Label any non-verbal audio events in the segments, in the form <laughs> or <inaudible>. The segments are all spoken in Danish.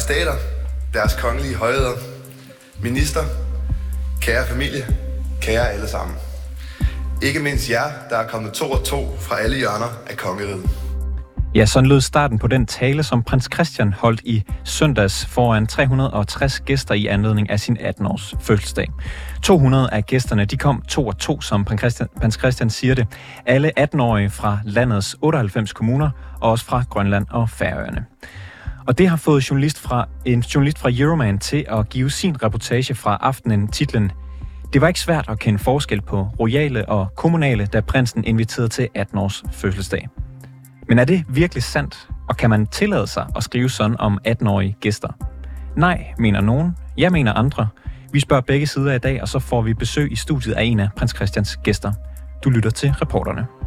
Majestater, deres kongelige højheder, minister, kære familie, kære alle sammen. Ikke mindst jer, der er kommet to og to fra alle hjørner af kongeriget. Ja, sådan lød starten på den tale, som prins Christian holdt i søndags foran 360 gæster i anledning af sin 18-års fødselsdag. 200 af gæsterne de kom to og to, som prins Christian, prins Christian siger det. Alle 18-årige fra landets 98 kommuner, og også fra Grønland og Færøerne. Og det har fået journalist fra, en journalist fra Euroman til at give sin reportage fra aftenen titlen Det var ikke svært at kende forskel på royale og kommunale, da prinsen inviterede til 18-års fødselsdag. Men er det virkelig sandt, og kan man tillade sig at skrive sådan om 18-årige gæster? Nej, mener nogen. Jeg mener andre. Vi spørger begge sider i dag, og så får vi besøg i studiet af en af prins Christians gæster. Du lytter til reporterne.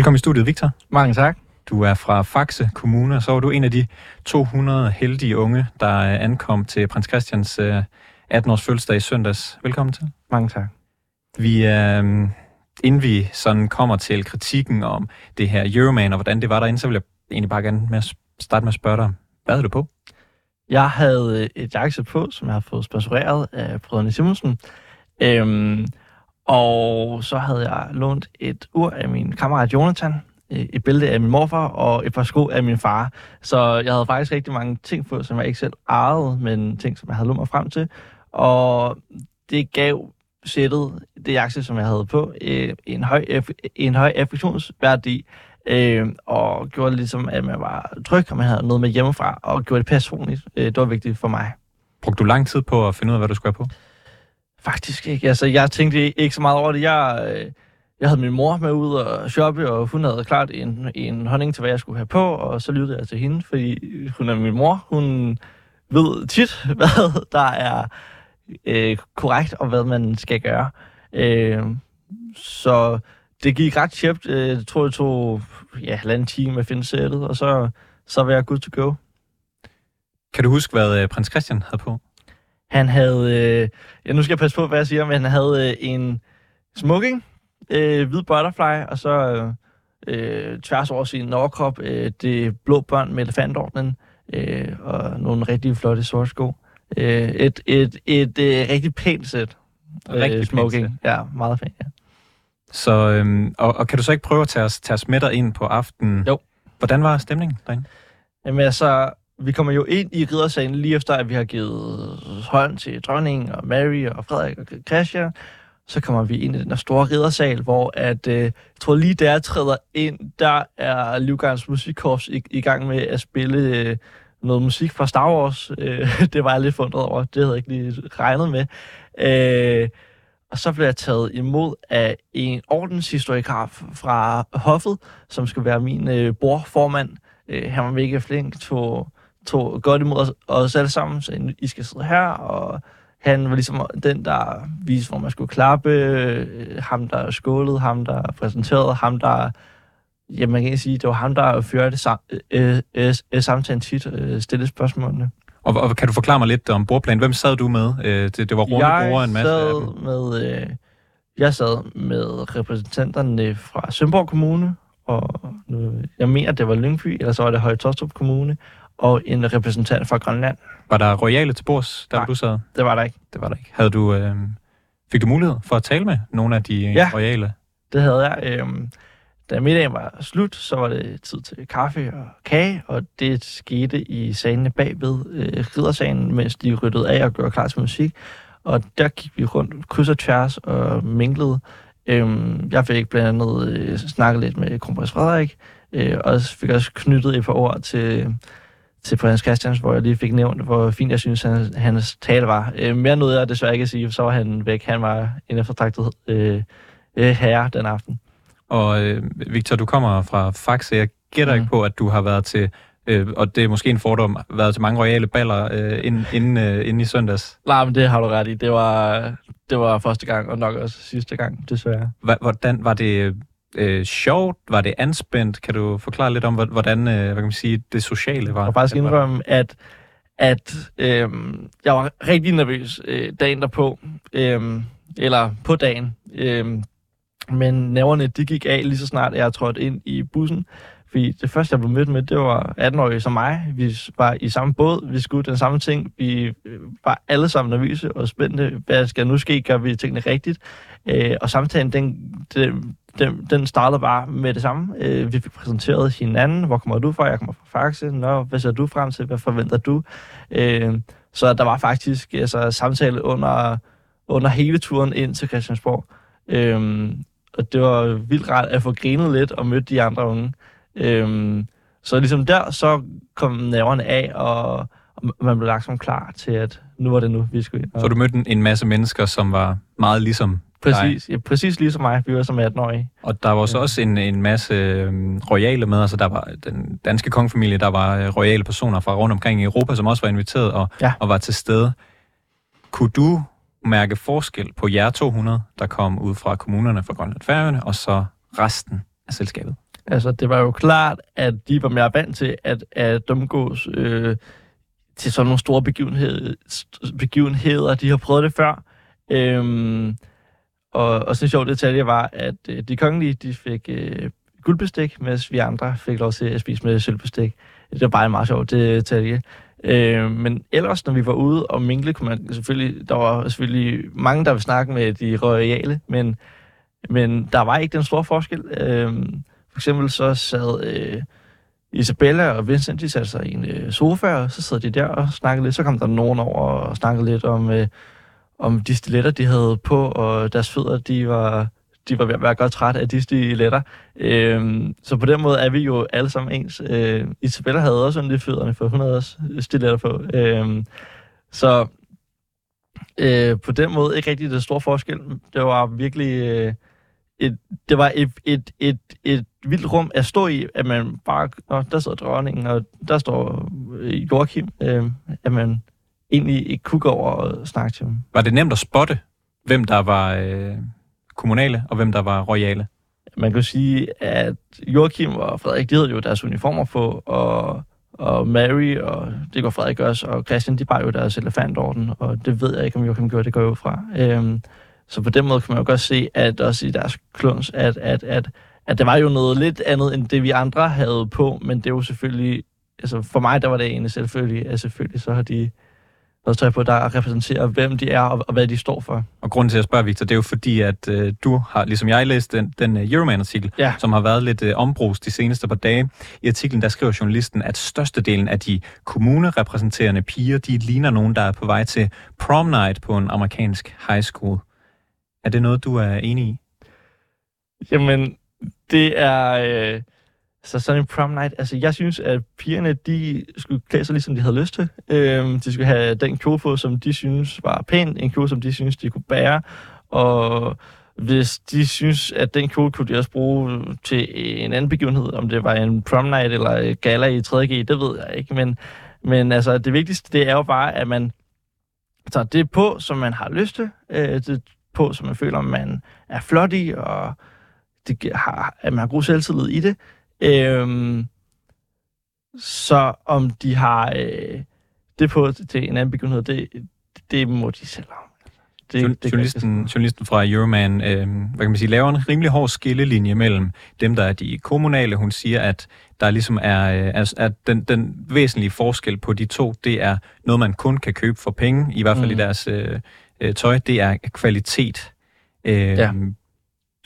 Velkommen i studiet, Victor. Mange tak. Du er fra Faxe Kommune, og så var du en af de 200 heldige unge, der ankom til prins Christians 18-års fødselsdag i søndags. Velkommen til. Mange tak. Vi øh, inden vi sådan kommer til kritikken om det her Euroman, og hvordan det var derinde, så vil jeg egentlig bare gerne med at starte med at spørge dig, hvad havde du på? Jeg havde et jakkesæt på, som jeg har fået sponsoreret af brødrene Simonsen. Øhm, og så havde jeg lånt et ur af min kammerat Jonathan, øh, et billede af min morfar og et par sko af min far. Så jeg havde faktisk rigtig mange ting på, som jeg ikke selv ejede, men ting, som jeg havde lummer frem til. Og det gav sættet, det jakse, som jeg havde på, øh, en høj, en høj affektionsværdi, øh, og gjorde det ligesom, at man var tryg, og man havde noget med hjemmefra, og gjorde det personligt. Øh, det var vigtigt for mig. Brugte du lang tid på at finde ud af, hvad du skulle have på? Faktisk ikke. Altså, jeg tænkte ikke så meget over det. Jeg, øh, jeg havde min mor med ud og shoppe, og hun havde klart en, en honning til, hvad jeg skulle have på, og så lyttede jeg til hende, fordi hun er min mor. Hun ved tit, <laughs> hvad der er øh, korrekt, og hvad man skal gøre. Øh, så det gik ret tjept. Øh, jeg tror, det tog ja, halvanden time at finde sættet, og så, så var jeg good to go. Kan du huske, hvad øh, prins Christian havde på? Han havde, øh, ja, nu skal jeg passe på, hvad jeg siger, men han havde øh, en smoking, øh, hvid butterfly, og så øh, tværs over sin overkrop øh, det blå børn med elefantordnen, øh, og nogle rigtig flotte sorte sko. Øh, et, et, et, et, et rigtig pænt sæt. Rigtig øh, smoking. Pænt ja, meget pænt, ja. Så, øhm, og, og kan du så ikke prøve at tage os, tage os med dig ind på aftenen? Jo. Hvordan var stemningen derinde? Jamen altså, vi kommer jo ind i riddersalen lige efter, at vi har givet hånd til dronningen og Mary og Frederik og Christian. Så kommer vi ind i den her store riddersal, hvor at, øh, jeg tror lige der jeg træder ind, der er Livgarns Musikkorps i, i gang med at spille øh, noget musik fra Star Wars. Øh, <laughs> det var jeg lidt fundet over. Det havde jeg ikke lige regnet med. Øh, og så blev jeg taget imod af en ordenshistoriker fra Hoffet, som skal være min øh, brorformand. Øh, han var mega flink, tog, tog godt imod os, alle sammen, så I skal sidde her, og han var ligesom den, der viste, hvor man skulle klappe, øh, ham, der skålede, ham, der præsenterede, ham, der ja, man kan sige, det var ham, der førte sam, øh, øh, øh, samtalen tit, øh, stille spørgsmålene. Og, og kan du forklare mig lidt om bordplanen? Hvem sad du med? Øh, det, det var runde jeg en masse sad af dem. med, øh, jeg sad med repræsentanterne fra Sønderborg Kommune, og nu, jeg mener, det var Lyngby, eller så var det Høje Tostrup Kommune, og en repræsentant fra Grønland. Var der royale til bords, der Nej, du sad? det var der ikke. Det var der ikke. Havde du, øh, fik du mulighed for at tale med nogle af de ja, royale? det havde jeg. Øh, da middagen var slut, så var det tid til kaffe og kage, og det skete i salene bagved øh, riddersalen, mens de ryddede af og gjorde klar til musik. Og der gik vi rundt kryds og tværs og minglede. Øhm, jeg fik blandt andet øh, snakket lidt med kronprins Frederik, øh, og fik også knyttet et par ord til, til prins Christians, hvor jeg lige fik nævnt, hvor fint jeg synes, hans, hans tale var. Øh, mere noget jeg desværre ikke at sige, for så var han væk. Han var en eftertragtet øh, øh, herre den aften. Og øh, Victor, du kommer fra Faxe. Jeg gætter mm. ikke på, at du har været til, øh, og det er måske en fordom, været til mange royale baller øh, inden, inden, øh, inden i søndags. Nej, men det har du ret i. Det var, det var første gang, og nok også sidste gang, desværre. Hvordan var det øh, sjovt? Var det anspændt? Kan du forklare lidt om, hvordan øh, hvad kan man sige, det sociale var? Jeg faktisk indrømme, at, at øh, jeg var rigtig nervøs øh, dagen derpå. Øh, eller på dagen. Øhm, men næverne, de gik af lige så snart jeg trådte ind i bussen. Fordi det første, jeg blev mødt med, det var 18-årige som mig. Vi var i samme båd, vi skulle den samme ting. Vi øh, var alle sammen nervøse og spændte. Hvad skal nu ske? Gør vi tingene rigtigt? Øh, og samtalen, den, den, den, den startede bare med det samme. Øh, vi fik præsenteret hinanden. Hvor kommer du fra? Jeg kommer fra Faxe. Nå, hvad ser du frem til? Hvad forventer du? Øh, så der var faktisk altså, samtale under, under hele turen ind til Christiansborg. Øh, og det var vildt rart at få grinet lidt og mødt de andre unge. Øh, så ligesom der, så kom nerverne af, og, og man blev lagt som klar til, at nu var det nu, vi skulle ind. Så du mødte en, en masse mennesker, som var meget ligesom Præcis, ja, præcis ligesom mig. Vi var som 18-årige. Og der var så også en, en masse øh, royale med, altså der var den danske kongefamilie, der var øh, royale personer fra rundt omkring i Europa, som også var inviteret og, ja. og var til stede. Kunne du mærke forskel på jer 200, der kom ud fra kommunerne fra Grønland Færøerne, og så resten af selskabet? Altså, det var jo klart, at de var mere vant til at, at omgås øh, til sådan nogle store begivenheder, begivenheder. De har prøvet det før. Øhm, og, og så en sjov detalje var, at øh, de kongelige de fik øh, guldbestik, mens vi andre fik lov til at spise med sølvbestik. Det var bare en meget sjov detalje. Øh, men ellers, når vi var ude og mingle, kunne man selvfølgelig, der var selvfølgelig mange, der ville snakke med de royale, men, men der var ikke den store forskel. Øh, for eksempel så sad øh, Isabella og Vincent, de satte sig i en øh, sofa, og så sad de der og snakkede lidt. Så kom der nogen over og snakkede lidt om, øh, om de stiletter, de havde på, og deres fødder, de var, de var ved at være godt trætte af de stiletter. Øhm, så på den måde er vi jo alle sammen ens. Øh, Isabella havde også lidt fødderne, for hun havde også øh, stiletter på. Øhm, så øh, på den måde ikke rigtig det store forskel. Det var virkelig... Øh, et, det var et, et, et, et vildt rum at stå i, at man bare, Nå, der sidder dronningen, og der står øh, Joachim, øh, at man egentlig ikke kunne gå over og snakke til dem. Var det nemt at spotte, hvem der var øh, kommunale, og hvem der var royale? Man kan sige, at Joachim og Frederik, de havde jo deres uniformer på, og, og Mary, og det går Frederik også, og Christian, de bar jo deres elefantorden, og det ved jeg ikke, om Joachim gjorde, det går jo fra. Øh, så på den måde kan man jo godt se, at også i deres kluns, at, at, at, at det var jo noget lidt andet, end det vi andre havde på, men det er jo selvfølgelig, altså for mig, der var det egentlig selvfølgelig, at selvfølgelig så har de noget tøj på, der repræsenterer, hvem de er og, og hvad de står for. Og grunden til at spørge, Victor, det er jo fordi, at øh, du har, ligesom jeg, læst den, den uh, Euroman-artikel, ja. som har været lidt øh, ombrus de seneste par dage. I artiklen, der skriver journalisten, at størstedelen af de kommunerepræsenterende piger, de ligner nogen, der er på vej til prom night på en amerikansk high school. Er det noget, du er enig i? Jamen, det er... Øh, så sådan en prom night, altså jeg synes, at pigerne, de skulle klæde sig ligesom de havde lyst til. Øhm, de skulle have den kjole på, som de synes var pæn, en kjole, som de synes, de kunne bære. Og hvis de synes, at den kjole kunne de også bruge til en anden begivenhed, om det var en prom night eller gala i 3G, det ved jeg ikke. Men, men altså, det vigtigste, det er jo bare, at man tager det på, som man har lyst til. Øh, det på, som man føler, man er flot i, og det har, at man har god selvtillid i det. Øhm, så om de har øh, det på til en anden begivenhed, det, det må de selv om. Det, det journalisten, journalisten fra Euroman øh, hvad kan man sige, laver en rimelig hård skillelinje mellem dem, der er de kommunale. Hun siger, at der ligesom er, er, er den, den væsentlige forskel på de to, det er noget, man kun kan købe for penge, i hvert fald mm. i deres øh, øh, tøj, det er kvalitet. Øh, ja.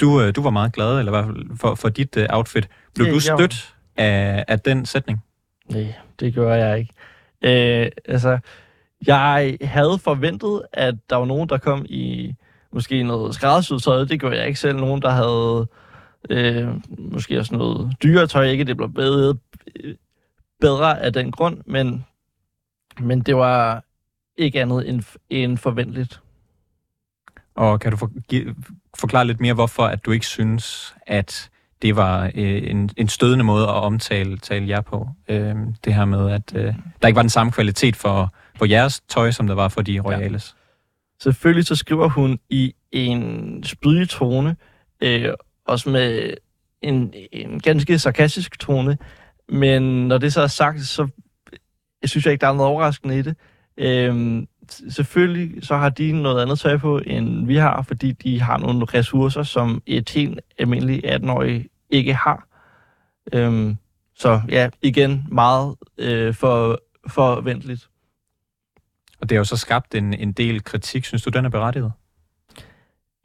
Du, øh, du var meget glad, eller i hvert fald for, for dit øh, outfit. Blev det, du stødt af, af den sætning? Nej, det gør jeg ikke. Øh, altså, jeg havde forventet, at der var nogen, der kom i måske noget skræddersyet tøj. Det gjorde jeg ikke selv. Nogen, der havde øh, måske også noget dyre tøj. Ikke det blev bedre, bedre af den grund, men, men det var ikke andet end, end forventeligt. Og kan du for, give, forklare lidt mere, hvorfor at du ikke synes, at det var øh, en, en stødende måde at omtale tale jer på? Øh, det her med, at øh, der ikke var den samme kvalitet for, for jeres tøj, som der var for de royales. Ja. Selvfølgelig så skriver hun i en spydig tone, øh, også med en, en ganske sarkastisk tone, men når det så er sagt, så jeg synes jeg ikke, der er noget overraskende i det. Øh, selvfølgelig så har de noget andet tøj på, end vi har, fordi de har nogle ressourcer, som et helt almindeligt 18-årig ikke har. Øhm, så ja, igen meget øh, for, forventeligt. Og det har jo så skabt en, en del kritik. Synes du, den er berettiget?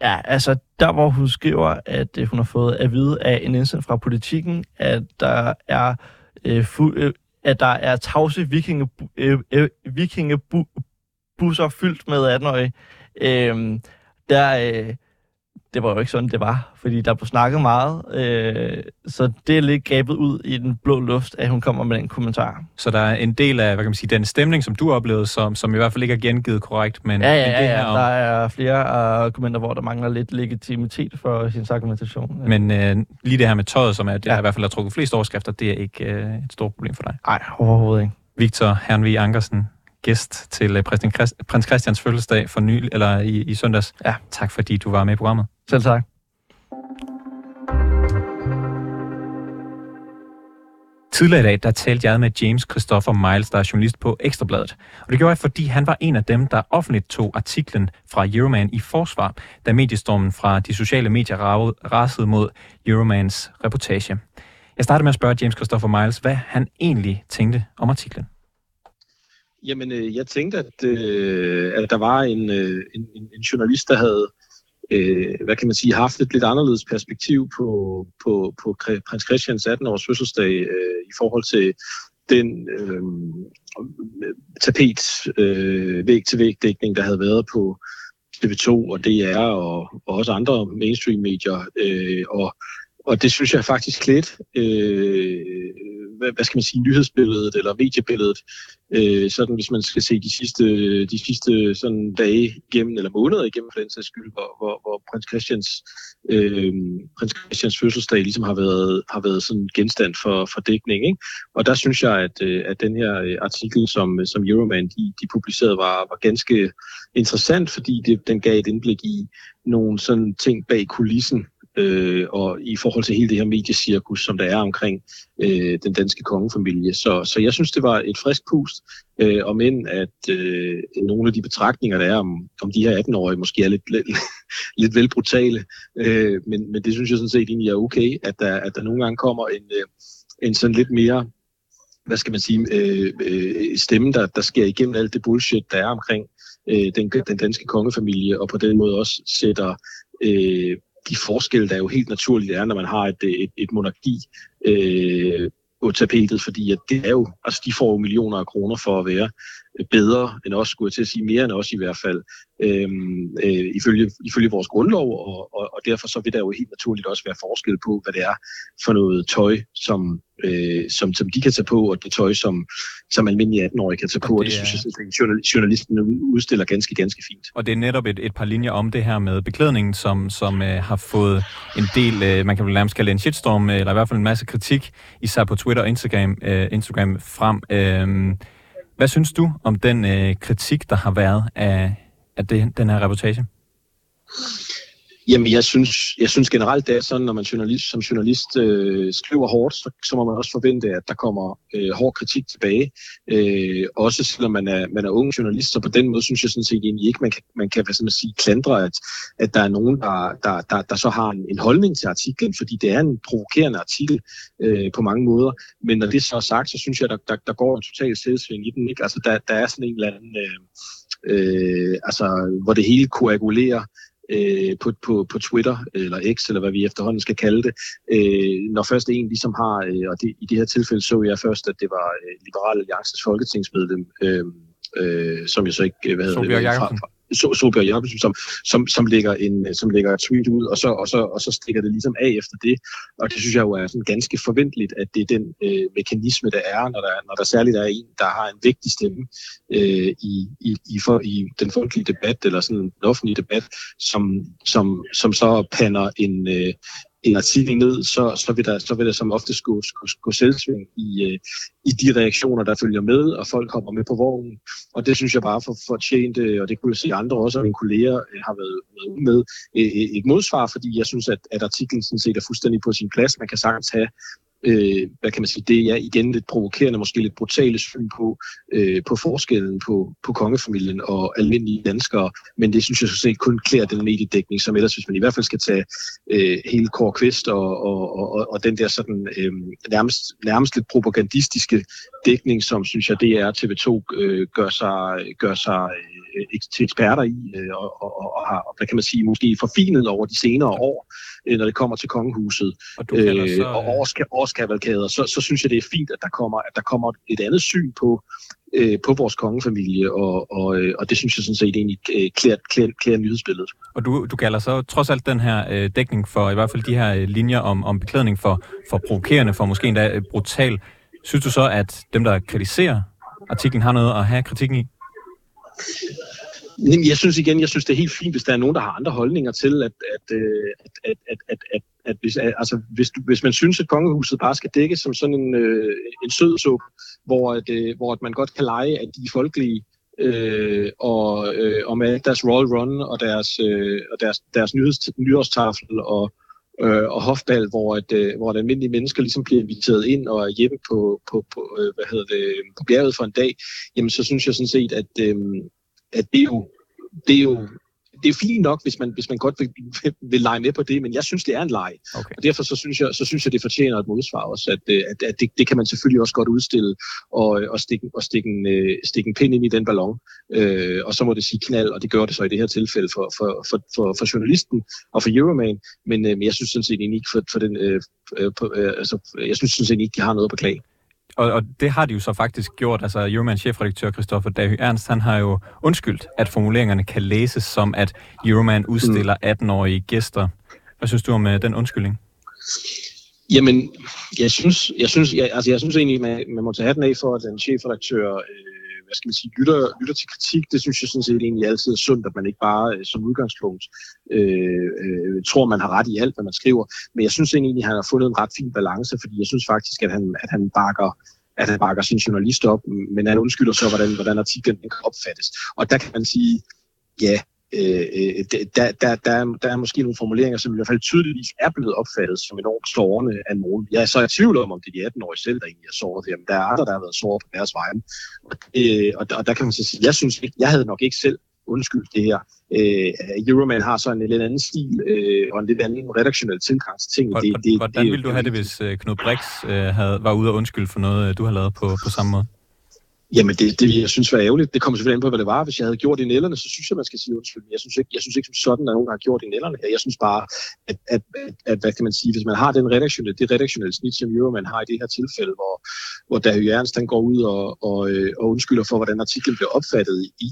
Ja, altså der hvor hun skriver, at øh, hun har fået at vide af en indsend fra politikken, at der er øh, fu- øh, at der er tavse vikinge, øh, øh, vikingebusser fyldt med 18-årige. Øh, der, øh, det var jo ikke sådan, det var, fordi der blev snakket meget. Øh, så det er lidt gabet ud i den blå luft, at hun kommer med den kommentar. Så der er en del af, hvad kan man sige, den stemning, som du oplevede, som, som i hvert fald ikke er gengivet korrekt, men, Ja, ja, ja, ja. om, der er flere argumenter, hvor der mangler lidt legitimitet for hendes argumentation. Men øh, lige det her med tøjet, som er det, Ja. der i hvert fald har trukket flest overskrifter, det er ikke øh, et stort problem for dig. Nej, overhovedet ikke. Victor Hernvig Ankersen, gæst til øh, prins, Christ, prins Christians fødselsdag for ny, eller i, i søndags. Ja. Tak fordi du var med i programmet. Selv tak. Tidligere i dag, der talte jeg med James Christopher Miles, der er journalist på Ekstrabladet. Og det gjorde jeg, fordi han var en af dem, der offentligt tog artiklen fra Euroman i forsvar, da mediestormen fra de sociale medier rasede mod Euromans reportage. Jeg starter med at spørge James Christopher Miles, hvad han egentlig tænkte om artiklen. Jamen, øh, jeg tænkte, at, øh, at der var en, øh, en, en, journalist, der havde, øh, hvad kan man sige, haft et lidt anderledes perspektiv på, på, på prins Christians 18-års fødselsdag øh, i forhold til den øh, tapet øh, væg-til-væg-dækning, der havde været på TV2 og DR og, og også andre mainstream-medier. Øh, og, og det synes jeg faktisk lidt, øh, hvad, hvad skal man sige, nyhedsbilledet eller mediebilledet, øh, sådan hvis man skal se de sidste, de sidste sådan dage igennem, eller måneder igennem for den sags skyld, hvor, hvor, hvor prins Christians, øh, prins Christians fødselsdag ligesom har været, har været sådan genstand for, for dækning. Ikke? Og der synes jeg, at, øh, at den her øh, artikel, som, som Euroman de, de publicerede, var, var ganske interessant, fordi det, den gav et indblik i nogle sådan ting bag kulissen, øh, og i forhold til hele det her mediecirkus, som der er omkring øh, den danske kongefamilie. Så, så jeg synes, det var et frisk pust, øh, om end at øh, nogle af de betragtninger, der er om, om de her 18-årige, måske er lidt, lidt, <laughs> lidt vel brutale, øh, men, men det synes jeg sådan set egentlig er okay, at der, at der nogle gange kommer en, øh, en sådan lidt mere hvad skal man sige, øh, øh, stemme, der, der sker igennem alt det bullshit, der er omkring øh, den, den danske kongefamilie, og på den måde også sætter øh, de forskelle, der jo helt naturligt er, når man har et, et, et monarki øh, på tapetet, fordi at det er jo, altså de får jo millioner af kroner for at være bedre end os, skulle jeg til at sige, mere end os i hvert fald, øhm, øh, ifølge, ifølge vores grundlov, og, og, og derfor så vil der jo helt naturligt også være forskel på, hvad det er for noget tøj, som, øh, som, som de kan tage på, og det tøj, som, som almindelige 18-årige kan tage på, og det, og det synes jeg, at journal- journalisten udstiller ganske, ganske fint. Og det er netop et, et par linjer om det her med beklædningen, som, som øh, har fået en del, øh, man kan vel nærmest kalde en shitstorm, øh, eller i hvert fald en masse kritik, især på Twitter og Instagram, øh, Instagram frem. Øh, hvad synes du om den øh, kritik, der har været af, af det, den her reportage? Jamen, jeg synes, jeg synes generelt, det er sådan, når man journalist, som journalist øh, skriver hårdt, så, så må man også forvente, at der kommer øh, hård kritik tilbage. Øh, også selvom man er, man er ung journalist, så på den måde synes jeg sådan set egentlig ikke, man kan, man kan hvad skal man sige, klandre, at, at der er nogen, der, der, der, der så har en, en holdning til artiklen, fordi det er en provokerende artikel øh, på mange måder. Men når det så er sagt, så synes jeg, der, der, der går en total selvsving i den. Ikke? Altså, der, der er sådan en eller anden... Øh, øh, altså, hvor det hele koagulerer øh, på, på, på Twitter, eller X, eller hvad vi efterhånden skal kalde det, øh, når først en ligesom har, øh, og det, i det her tilfælde så jeg først, at det var øh, Liberal Alliances folketingsmedlem, øh, øh, som jeg så ikke, øh, hvad hedder det, fra- fra- So- Solbjørg Jacobsen, som, som, som, lægger en, som lægger et tweet ud, og så, og, så, og så stikker det ligesom af efter det. Og det synes jeg jo er sådan ganske forventeligt, at det er den øh, mekanisme, der er, når der, når der særligt er en, der har en vigtig stemme øh, i, i, i, for, i den folkelige debat, eller sådan den offentlige debat, som, som, som så panner en, øh, en artikel ned, så, så, vil der, så vil der som ofte gå, gå, gå selvsving i, øh, i de reaktioner, der følger med, og folk kommer med på vognen. Og det synes jeg bare for fortjent, og det kunne jeg se andre også, og mine kolleger øh, har været, med øh, øh, et modsvar, fordi jeg synes, at, at artiklen sådan set er fuldstændig på sin plads. Man kan sagtens have øh, hvad kan man sige, det er igen lidt provokerende, måske lidt brutale syn på, øh, på forskellen på, på kongefamilien og almindelige danskere, men det synes jeg så set kun klæder den mediedækning, som ellers, hvis man i hvert fald skal tage øh, hele Kåre Kvist og, og, og, og den der sådan øh, nærmest, nærmest lidt propagandistiske dækning, som synes jeg, det er TV2 øh, gør sig, gør sig øh, til eksperter i, øh, og, og, og har, hvad kan man sige, måske forfinet over de senere år, øh, når det kommer til kongehuset Og du øh, så, og årska- årskavalkader, så, så synes jeg, det er fint, at der kommer, at der kommer et andet syn på, øh, på vores kongefamilie, og, og, øh, og det synes jeg sådan set egentlig øh, klæder, klæder, klæder nyhedsbilledet. Og du, du kalder så trods alt den her øh, dækning for, i hvert fald de her øh, linjer om, om beklædning for, for provokerende, for måske endda øh, brutal. Synes du så, at dem, der kritiserer artiklen, har noget at have kritikken i? Jamen, Jeg synes igen, jeg synes, det er helt fint, hvis der er nogen, der har andre holdninger til, at, at, øh, at, at, at, at, at, at hvis, øh, altså, hvis, du, hvis man synes, at kongehuset bare skal dække som sådan en, øh, en sød hvor, at, øh, hvor at man godt kan lege, at de er folkelige, øh, og, øh, og med deres Royal Run og deres, øh, og deres, deres nyheds, nyårstafel og, øh, og hofbal, hvor, at, øh, hvor almindelige mennesker ligesom bliver inviteret ind og er hjemme på, på, på, øh, hvad hedder det, på bjerget for en dag, jamen så synes jeg sådan set, at, øh, at det er jo, det er jo det er fint nok, hvis man, hvis man godt vil, vil, vil lege med på det, men jeg synes, det er en leg. Okay. Og derfor så synes, jeg, så synes jeg, det fortjener et modsvar også, at, øh, at, at det, det kan man selvfølgelig også godt udstille og, og, stikke, og stikke, en, øh, stikke en pind ind i den ballon. Øh, og så må det sige knald, og det gør det så i det her tilfælde for, for, for, for, for journalisten og for Euroman, men, øh, men jeg synes sådan set ikke for, for den, øh, øh, øh, altså, jeg synes sådan set ikke, de har noget på klage. Og, og det har de jo så faktisk gjort. Altså, Euromans chefredaktør Christoffer Dahy Ernst, han har jo undskyldt, at formuleringerne kan læses som, at Euroman udstiller 18-årige gæster. Hvad synes du om uh, den undskyldning? Jamen, jeg synes, jeg synes, jeg, altså jeg synes egentlig, man, man må tage hatten af for, at den chefredaktør, øh, hvad skal man sige, lytter, lytter til kritik. Det synes jeg sådan set egentlig altid er sundt, at man ikke bare øh, som udgangspunkt øh, øh, tror, man har ret i alt, hvad man skriver. Men jeg synes egentlig, at han har fundet en ret fin balance, fordi jeg synes faktisk, at han, at han bakker at han bakker sin journalist op, men han undskylder så, hvordan, hvordan artiklen kan opfattes. Og der kan man sige, ja, øh, øh der, der, der, er, der er måske nogle formuleringer, som i hvert fald tydeligvis er blevet opfattet som enormt sårende af nogen. Jeg er så i tvivl om, om det er de 18-årige selv, der egentlig er såret. Jamen, der er andre, der har været såret på deres vegne. Og, øh, og, der, og der kan man så sige, jeg synes ikke, jeg havde nok ikke selv undskyldt det her. Øh, Euroman har så en lidt anden stil øh, og en lidt anden redaktionel tilgang til tingene. Og, det, det, hvordan ville du have det, hvis uh, Knud Brix uh, havde, var ude og undskylde for noget, uh, du har lavet på, på samme måde? Jamen, det, det jeg synes var ærgerligt. Det kommer selvfølgelig an på, hvad det var. Hvis jeg havde gjort i nælderne, så synes jeg, man skal sige undskyld. Jeg synes ikke, jeg synes ikke som sådan, at nogen har gjort i nælderne. Jeg synes bare, at, at, at, at, hvad kan man sige, hvis man har den redaktionelle, det redaktionelle snit, som Euroman har i det her tilfælde, hvor, hvor Dahy Ernst den går ud og, og, øh, og undskylder for, hvordan artiklen blev opfattet, i,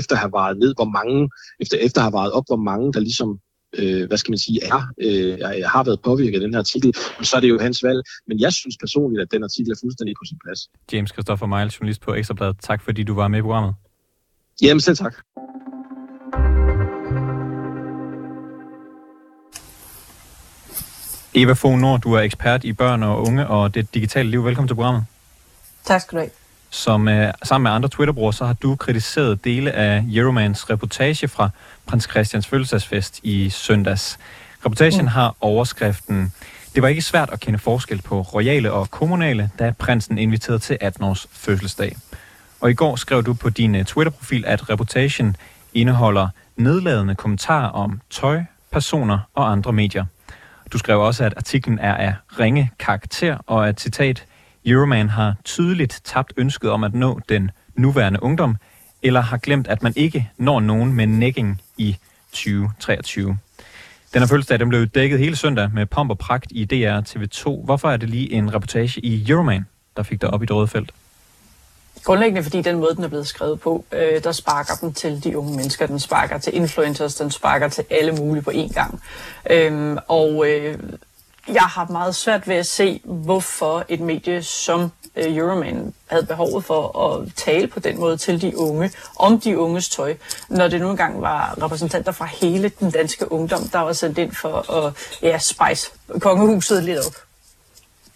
efter at have varet ned, hvor mange, efter, efter at have varet op, hvor mange, der ligesom øh, hvad skal man sige, er, øh, har været påvirket af den her artikel, så er det jo hans valg. Men jeg synes personligt, at den artikel er fuldstændig på sin plads. James Christopher Meil, journalist på Ekstrabladet. Tak fordi du var med i programmet. Jamen selv tak. Eva Fogh Nord, du er ekspert i børn og unge og det digitale liv. Velkommen til programmet. Tak skal du have. Som uh, sammen med andre Twitter-brugere, så har du kritiseret dele af Euromans reportage fra prins Christians fødselsdagsfest i søndags. Reportagen mm. har overskriften Det var ikke svært at kende forskel på royale og kommunale, da prinsen inviterede til 18-års fødselsdag. Og i går skrev du på din uh, Twitter-profil, at reportagen indeholder nedladende kommentarer om tøj, personer og andre medier. Du skrev også, at artiklen er af ringe karakter, og at citat, Euroman har tydeligt tabt ønsket om at nå den nuværende ungdom, eller har glemt, at man ikke når nogen med nækking i 2023. Den her fødselsdag den blev dækket hele søndag med pomp og pragt i DR TV2. Hvorfor er det lige en reportage i Euroman, der fik dig op i det røde felt? Grundlæggende fordi den måde, den er blevet skrevet på, øh, der sparker den til de unge mennesker, den sparker til influencers, den sparker til alle mulige på én gang. Øhm, og øh, jeg har meget svært ved at se, hvorfor et medie som øh, Euroman havde behovet for at tale på den måde til de unge, om de unges tøj, når det nu engang var repræsentanter fra hele den danske ungdom, der var sendt ind for at ja, spice kongehuset lidt op.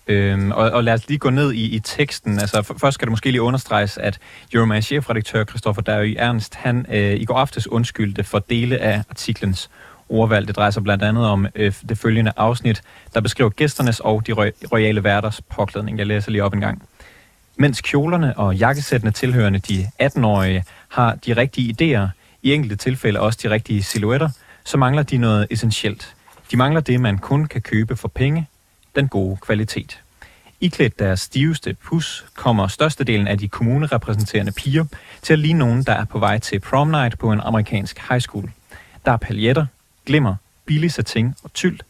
Øhm, og, og lad os lige gå ned i, i teksten. Altså, for, først skal det måske lige understreges, at Euromans chefredaktør Christoffer Dagy Ernst, han øh, i går aftes undskyldte for dele af artiklens ordvalg. Det drejer sig blandt andet om øh, det følgende afsnit, der beskriver gæsternes og de royale værters påklædning. Jeg læser lige op en gang. Mens kjolerne og jakkesættene tilhørende de 18-årige har de rigtige idéer, i enkelte tilfælde også de rigtige silhuetter, så mangler de noget essentielt. De mangler det, man kun kan købe for penge, den gode kvalitet. Iklædt deres stiveste pus kommer størstedelen af de kommunerepræsenterende piger til at ligne nogen, der er på vej til prom night på en amerikansk high school. Der er paljetter, glimmer, billig satin og tyld.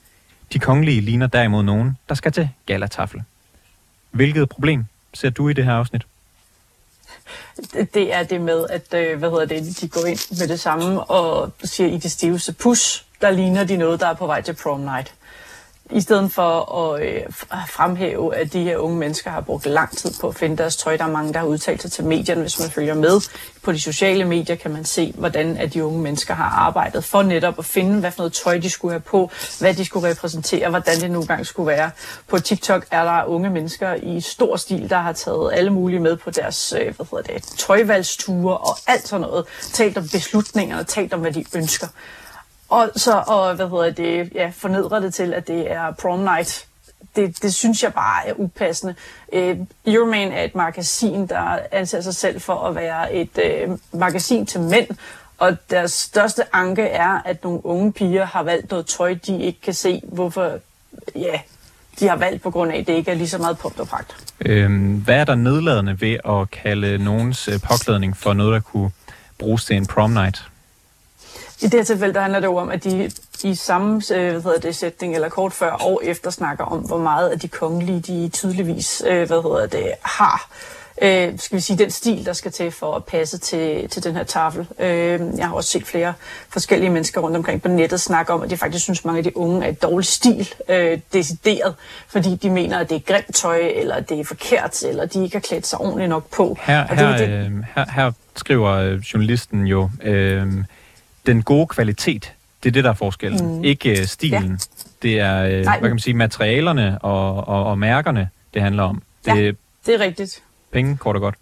De kongelige ligner derimod nogen, der skal til galatafel. Hvilket problem ser du i det her afsnit? Det er det med, at øh, hvad hedder det, de går ind med det samme og siger i det stiveste pus, der ligner de noget, der er på vej til prom night i stedet for at øh, fremhæve, at de her unge mennesker har brugt lang tid på at finde deres tøj. Der er mange, der har udtalt sig til medierne, hvis man følger med. På de sociale medier kan man se, hvordan at de unge mennesker har arbejdet for netop at finde, hvad for noget tøj de skulle have på, hvad de skulle repræsentere, hvordan det nogle gange skulle være. På TikTok er der unge mennesker i stor stil, der har taget alle mulige med på deres øh, hvad hedder det, tøjvalgsture og alt sådan noget. Talt om beslutningerne, talt om, hvad de ønsker. Og så, og hvad hedder det, ja, fornedre det til, at det er prom night. Det, det synes jeg bare er upassende. Øh, Euroman er et magasin, der anser sig selv for at være et øh, magasin til mænd, og deres største anke er, at nogle unge piger har valgt noget tøj, de ikke kan se, hvorfor ja, de har valgt på grund af, at det ikke er lige så meget pomp og pragt. Øhm, hvad er der nedladende ved at kalde nogens øh, påklædning for noget, der kunne bruges til en prom night? I det her tilfælde der handler det jo om, at de i samme øh, hvad hedder det, sætning eller kort før og efter snakker om, hvor meget af de kongelige de tydeligvis øh, hvad hedder det, har øh, skal vi sige, den stil, der skal til for at passe til, til den her tafel. Øh, jeg har også set flere forskellige mennesker rundt omkring på nettet snakke om, at de faktisk synes, at mange af de unge er et dårligt stil, øh, decideret, fordi de mener, at det er grimt tøj, eller det er forkert, eller de ikke har klædt sig ordentligt nok på. Her, her, det, øh, her, her skriver journalisten jo, øh, den gode kvalitet, det er det, der er forskellen. Mm. Ikke uh, stilen. Ja. Det er, uh, hvad kan man sige, materialerne og, og, og mærkerne, det handler om. Det, ja, det er rigtigt. Penge, kort og godt.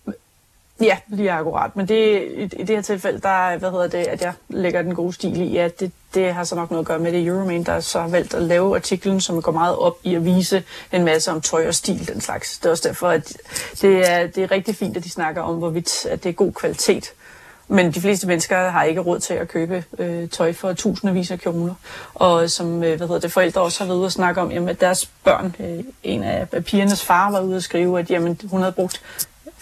Ja, lige akkurat. Men det, i, i det her tilfælde, der hvad hedder det, at jeg lægger den gode stil i, at det, det har så nok noget at gøre med det Euroman, der så har valgt at lave artiklen, som går meget op i at vise en masse om tøj og stil, den slags. Det er også derfor, at det er, det er rigtig fint, at de snakker om, hvorvidt at det er god kvalitet. Men de fleste mennesker har ikke råd til at købe øh, tøj for tusindvis af kroner. Og som øh, hvad hedder det, forældre også har været ude og snakke om, jamen, at deres børn, øh, en af pigernes far var ude og skrive, at jamen, hun havde brugt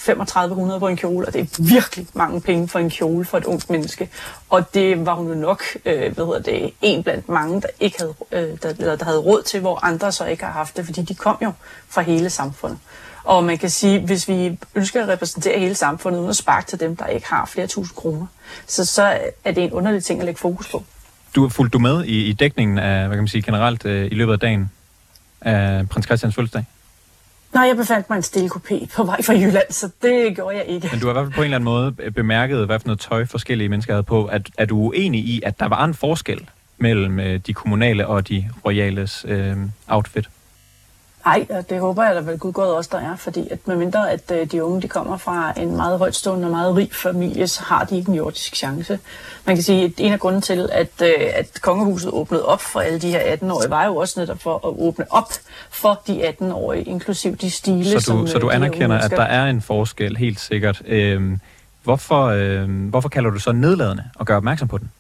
3500 på en kjole, og det er virkelig mange penge for en kjole for et ungt menneske. Og det var hun jo nok, øh, hvad hedder det, en blandt mange, der ikke havde, øh, der, eller der havde råd til, hvor andre så ikke har haft det, fordi de kom jo fra hele samfundet. Og man kan sige, hvis vi ønsker at repræsentere hele samfundet uden at sparke til dem, der ikke har flere tusind kroner, så, så er det en underlig ting at lægge fokus på. Du fulgte du med i, i dækningen af, hvad kan man sige, generelt øh, i løbet af dagen af prins Christians fødselsdag? Nej, jeg befandt mig en stille kopé på vej fra Jylland, så det gjorde jeg ikke. Men du har i hvert fald på en eller anden måde bemærket, hvad for noget tøj forskellige mennesker havde på. Er, er du uenig i, at der var en forskel mellem øh, de kommunale og de royales øh, outfit? Nej, det håber jeg da vel Gud også, der er, fordi at medmindre at øh, de unge de kommer fra en meget højtstående og meget rig familie, så har de ikke en jordisk chance. Man kan sige, at en af grunden til, at, øh, at kongehuset åbnede op for alle de her 18-årige, var jo også netop for at åbne op for de 18-årige, inklusiv de stile, så du, som Så du øh, anerkender, at der er en forskel, helt sikkert. Øhm, hvorfor, øh, hvorfor kalder du så nedladende og gør opmærksom på den?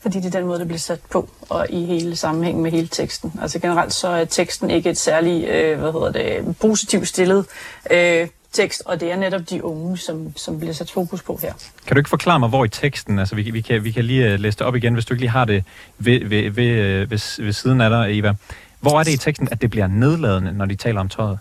Fordi det er den måde, det bliver sat på, og i hele sammenhæng med hele teksten. Altså generelt så er teksten ikke et særligt, øh, hvad hedder det, positivt stillet øh, tekst, og det er netop de unge, som, som bliver sat fokus på her. Kan du ikke forklare mig, hvor i teksten, altså vi, vi, kan, vi kan lige øh, læse det op igen, hvis du ikke lige har det ved, ved, ved, øh, ved, ved siden af dig, Eva. Hvor er det i teksten, at det bliver nedladende, når de taler om tøjet?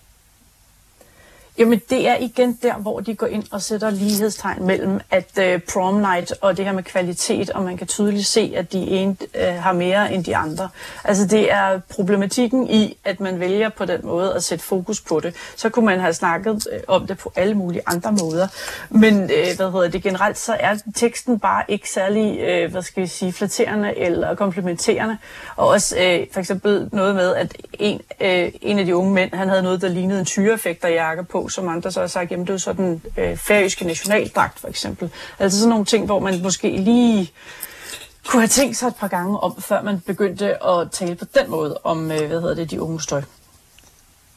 Jamen, det er igen der, hvor de går ind og sætter lighedstegn mellem at øh, prom night og det her med kvalitet, og man kan tydeligt se, at de ene øh, har mere end de andre. Altså, det er problematikken i, at man vælger på den måde at sætte fokus på det. Så kunne man have snakket øh, om det på alle mulige andre måder. Men, øh, hvad hedder det, generelt så er teksten bare ikke særlig, øh, hvad skal vi sige, flatterende eller komplementerende. Og også øh, for eksempel noget med, at en, øh, en af de unge mænd, han havde noget, der lignede en tyrefægterjakke på, som andre så har sagt, jamen det er sådan øh, færøske nationaldragt for eksempel. Altså sådan nogle ting, hvor man måske lige kunne have tænkt sig et par gange om, før man begyndte at tale på den måde om, øh, hvad hedder det, de unge støj.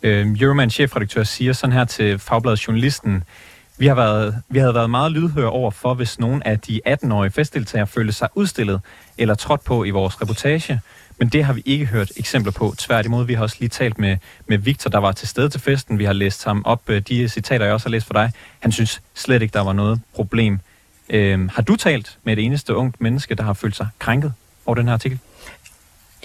Øh, Euroman chefredaktør siger sådan her til Fagbladet Journalisten, vi, har været, vi havde været meget lydhøre over for, hvis nogen af de 18-årige festdeltagere følte sig udstillet eller trådt på i vores reportage, men det har vi ikke hørt eksempler på. Tværtimod, vi har også lige talt med, med Victor, der var til stede til festen. Vi har læst ham op, øh, de citater, jeg også har læst for dig. Han synes slet ikke, der var noget problem. Øhm, har du talt med et eneste ungt menneske, der har følt sig krænket over den her artikel?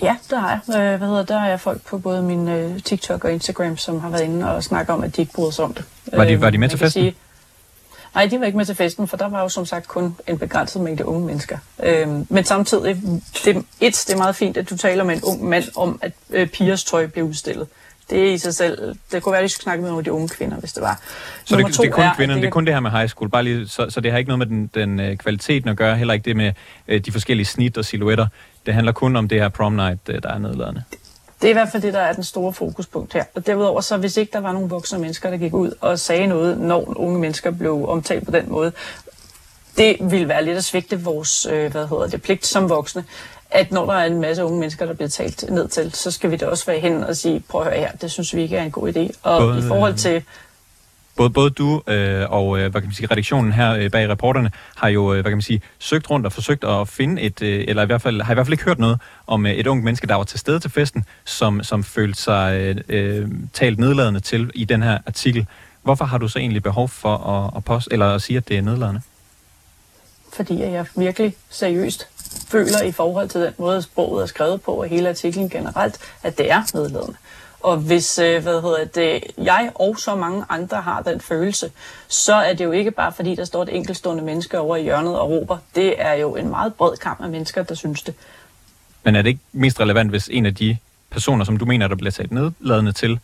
Ja, der har jeg. Øh, hvad hedder, der er folk på både min øh, TikTok og Instagram, som har været inde og snakket om, at de ikke bryder sig om det. Var de, var de med til festen? Sige, nej, de var ikke med til festen, for der var jo som sagt kun en begrænset mængde unge mennesker. Øhm, men samtidig, det, et, det er meget fint, at du taler med en ung mand om, at øh, pigers tøj bliver udstillet det i sig selv, det kunne være, at de skulle snakke med nogle af de unge kvinder, hvis det var. Så det, det, er kun er, kvinderne, det, det er kun det her med high school, bare lige, så, så det har ikke noget med den, den uh, kvaliteten at gøre, heller ikke det med uh, de forskellige snit og silhuetter. Det handler kun om det her prom night, uh, der er nedladende. Det er i hvert fald det, der er den store fokuspunkt her. Og derudover, så hvis ikke der var nogle voksne mennesker, der gik ud og sagde noget, når unge mennesker blev omtalt på den måde, det ville være lidt at svigte vores øh, hvad hedder det, pligt som voksne at når der er en masse unge mennesker, der bliver talt ned til, så skal vi da også være hen og sige, prøv at høre her, det synes vi ikke er en god idé. Og både, i forhold til... Både, både du øh, og øh, hvad kan man sige, redaktionen her øh, bag reporterne har jo øh, hvad kan man sige, søgt rundt og forsøgt at finde et, øh, eller i hvert fald har i hvert fald ikke hørt noget om øh, et ung menneske, der var til stede til festen, som, som følte sig øh, øh, talt nedladende til i den her artikel. Hvorfor har du så egentlig behov for at, at, post, eller at sige, at det er nedladende? Fordi jeg virkelig seriøst føler i forhold til den måde, sproget er skrevet på, og hele artiklen generelt, at det er nedladende. Og hvis øh, hvad hedder det, jeg og så mange andre har den følelse, så er det jo ikke bare fordi, der står et enkeltstående menneske over i hjørnet og råber. Det er jo en meget bred kamp af mennesker, der synes det. Men er det ikke mest relevant, hvis en af de personer, som du mener, der bliver taget nedladende til,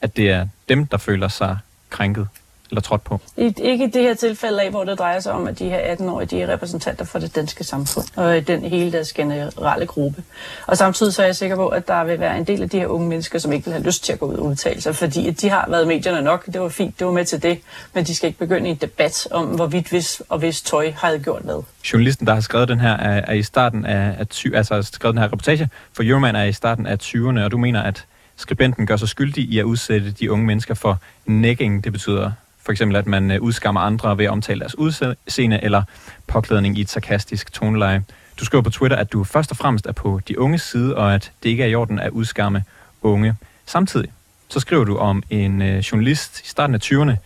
at det er dem, der føler sig krænket? Eller trådt på? I, ikke i det her tilfælde af, hvor det drejer sig om, at de her 18-årige de er repræsentanter for det danske samfund, og den hele deres generelle gruppe. Og samtidig så er jeg sikker på, at der vil være en del af de her unge mennesker, som ikke vil have lyst til at gå ud og udtale sig, fordi de har været medierne nok, det var fint, det var med til det, men de skal ikke begynde en debat om, hvorvidt hvis og hvis tøj har gjort hvad. Journalisten, der har skrevet den her, er, er i starten af, af altså har skrevet den her reportage for Euroman, er i starten af 20'erne, og du mener, at skribenten gør sig skyldig i at udsætte de unge mennesker for negging, det betyder for eksempel, at man øh, udskammer andre ved at omtale deres udseende eller påklædning i et sarkastisk toneleje. Du skriver på Twitter, at du først og fremmest er på de unges side, og at det ikke er i orden at udskamme unge. Samtidig så skriver du om en øh, journalist i starten af 20'erne.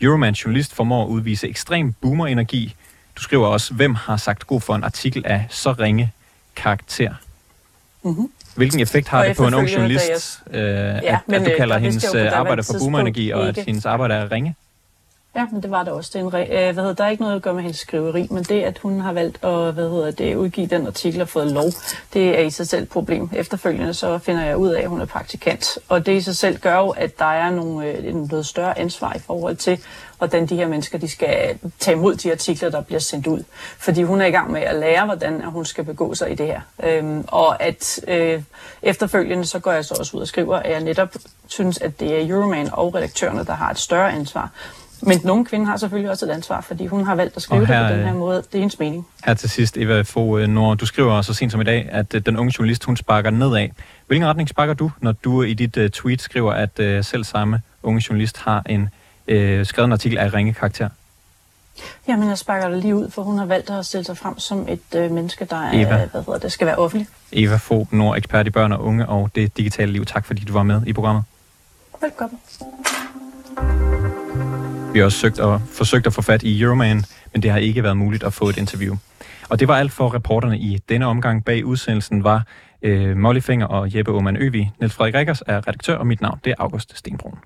Euroman journalist formår at udvise ekstrem boomer-energi. Du skriver også, hvem har sagt god for en artikel af så ringe karakter. Mm-hmm. Hvilken effekt har det på en ung journalist, øh, ja, at, men, at du øh, kalder hendes arbejde for boomer-energi, og at hendes arbejde er ringe? Ja, men det var det også. Det er, en, øh, hvad hedder, der er ikke noget at gøre med hendes skriveri, men det, at hun har valgt at hvad hedder det, udgive den artikel og fået lov, det er i sig selv et problem. Efterfølgende så finder jeg ud af, at hun er praktikant. Og det i sig selv gør jo, at der er nogle, øh, noget større ansvar i forhold til, hvordan de her mennesker de skal tage imod de artikler, der bliver sendt ud. Fordi hun er i gang med at lære, hvordan hun skal begå sig i det her. Øhm, og at øh, efterfølgende så går jeg så også ud og skriver, at jeg netop synes, at det er Euroman og redaktørerne, der har et større ansvar men nogle kvinder har selvfølgelig også et ansvar, fordi hun har valgt at skrive her, det på den her måde. Det er hendes mening. Her til sidst, Eva Fogh, når du skriver så sent som i dag, at øh, den unge journalist, hun sparker nedad. Hvilken retning sparker du, når du i dit uh, tweet skriver, at uh, selv samme unge journalist har en uh, skrevet en artikel af ringe karakter? Jamen, jeg sparker det lige ud, for hun har valgt at stille sig frem som et øh, menneske, der er, Eva. hvad hedder det, skal være offentlig. Eva Fogh, Nord, ekspert i børn og unge og det digitale liv. Tak fordi du var med i programmet. Velkommen. Vi har også søgt og, forsøgt at få fat i Euroman, men det har ikke været muligt at få et interview. Og det var alt for reporterne i denne omgang. Bag udsendelsen var øh, Molly Finger og Jeppe Oman Øvi. Niels Frederik Rikkers er redaktør, og mit navn det er August Stenbrun.